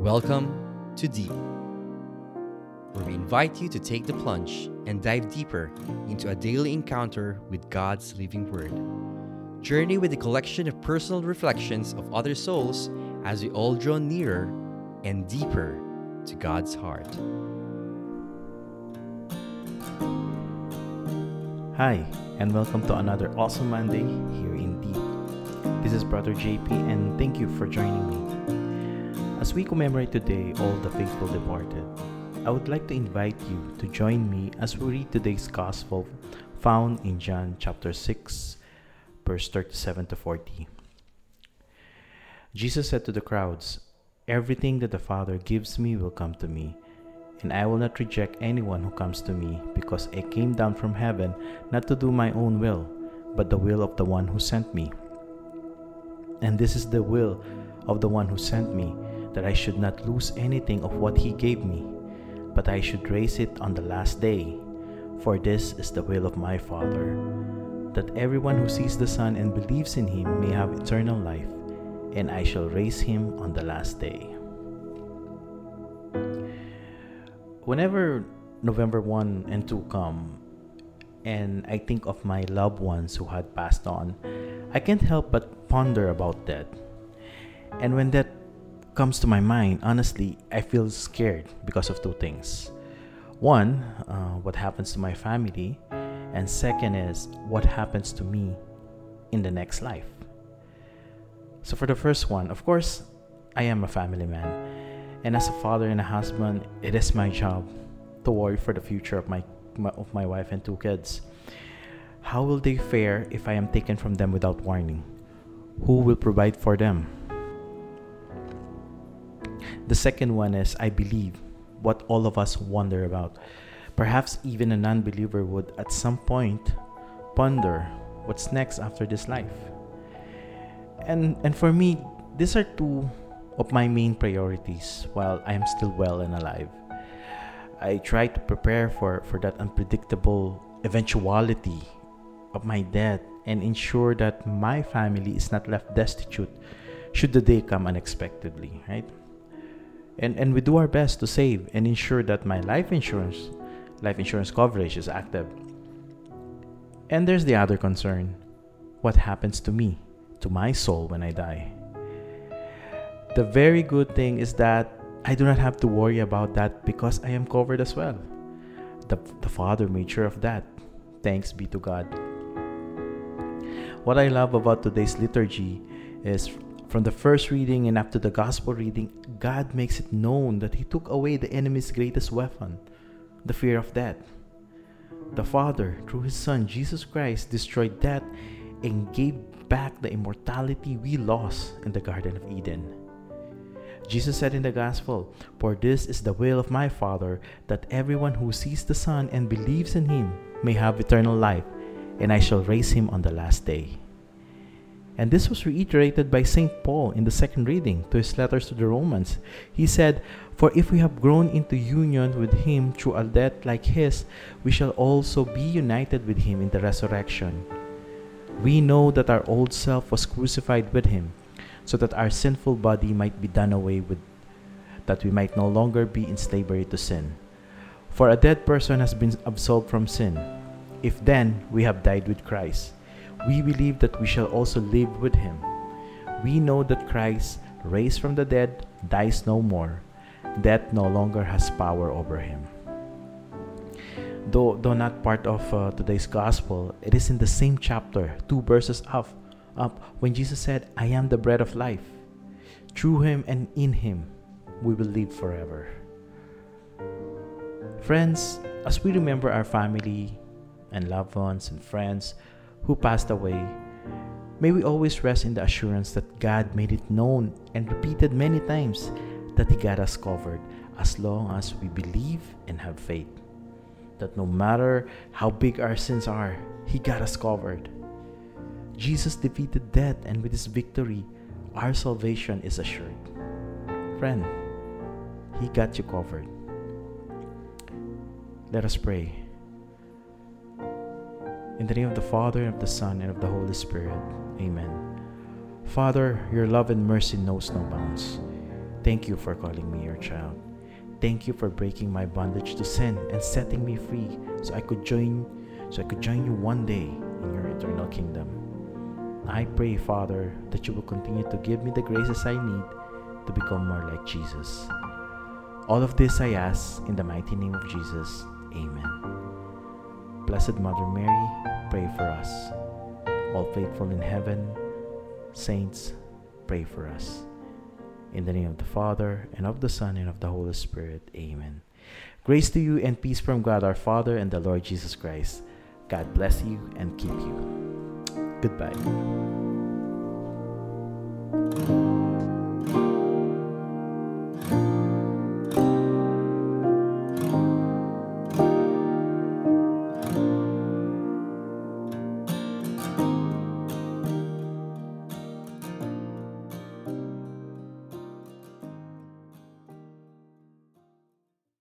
Welcome to Deep, where we invite you to take the plunge and dive deeper into a daily encounter with God's living Word. Journey with a collection of personal reflections of other souls as we all draw nearer and deeper to God's heart. Hi, and welcome to another awesome Monday here in Deep. This is Brother JP, and thank you for joining me. As we commemorate today all the faithful departed, I would like to invite you to join me as we read today's Gospel found in John chapter 6, verse 37 to 40. Jesus said to the crowds, Everything that the Father gives me will come to me, and I will not reject anyone who comes to me, because I came down from heaven not to do my own will, but the will of the one who sent me. And this is the will of the one who sent me that I should not lose anything of what he gave me, but I should raise it on the last day. For this is the will of my Father, that everyone who sees the Son and believes in him may have eternal life, and I shall raise him on the last day. Whenever November 1 and 2 come, and I think of my loved ones who had passed on, I can't help but ponder about that. And when that comes to my mind, honestly, I feel scared because of two things. One, uh, what happens to my family, and second is what happens to me in the next life. So, for the first one, of course, I am a family man, and as a father and a husband, it is my job to worry for the future of my, my of my wife and two kids. How will they fare if I am taken from them without warning? Who will provide for them? The second one is I believe what all of us wonder about. Perhaps even a non believer would at some point ponder what's next after this life. And, and for me, these are two of my main priorities while I am still well and alive. I try to prepare for, for that unpredictable eventuality of my death and ensure that my family is not left destitute should the day come unexpectedly, right? And and we do our best to save and ensure that my life insurance life insurance coverage is active. And there's the other concern. What happens to me to my soul when i die? The very good thing is that i do not have to worry about that because i am covered as well. The, the father made sure of that. Thanks be to god. What i love about today's liturgy is from the first reading and to the gospel reading, God makes it known that He took away the enemy's greatest weapon, the fear of death. The Father, through His Son, Jesus Christ, destroyed death and gave back the immortality we lost in the Garden of Eden. Jesus said in the Gospel, For this is the will of my Father, that everyone who sees the Son and believes in Him may have eternal life, and I shall raise him on the last day. And this was reiterated by St. Paul in the second reading to his letters to the Romans. He said, For if we have grown into union with him through a death like his, we shall also be united with him in the resurrection. We know that our old self was crucified with him, so that our sinful body might be done away with, that we might no longer be in slavery to sin. For a dead person has been absolved from sin. If then we have died with Christ, we believe that we shall also live with him. We know that Christ, raised from the dead, dies no more. Death no longer has power over him. Though, though not part of uh, today's gospel, it is in the same chapter, two verses up, up, when Jesus said, I am the bread of life. Through him and in him, we will live forever. Friends, as we remember our family and loved ones and friends who passed away, may we always rest in the assurance that God made it known and repeated many times that He got us covered as long as we believe and have faith. That no matter how big our sins are, He got us covered. Jesus defeated death, and with His victory, our salvation is assured. Friend, He got you covered. Let us pray. In the name of the Father, and of the Son, and of the Holy Spirit. Amen. Father, your love and mercy knows no bounds. Thank you for calling me your child. Thank you for breaking my bondage to sin and setting me free so I could join so I could join you one day in your eternal kingdom. I pray, Father, that you will continue to give me the graces I need to become more like Jesus. All of this I ask in the mighty name of Jesus. Amen. Blessed Mother Mary, pray for us. All faithful in heaven, saints, pray for us. In the name of the Father, and of the Son, and of the Holy Spirit. Amen. Grace to you and peace from God our Father and the Lord Jesus Christ. God bless you and keep you. Goodbye.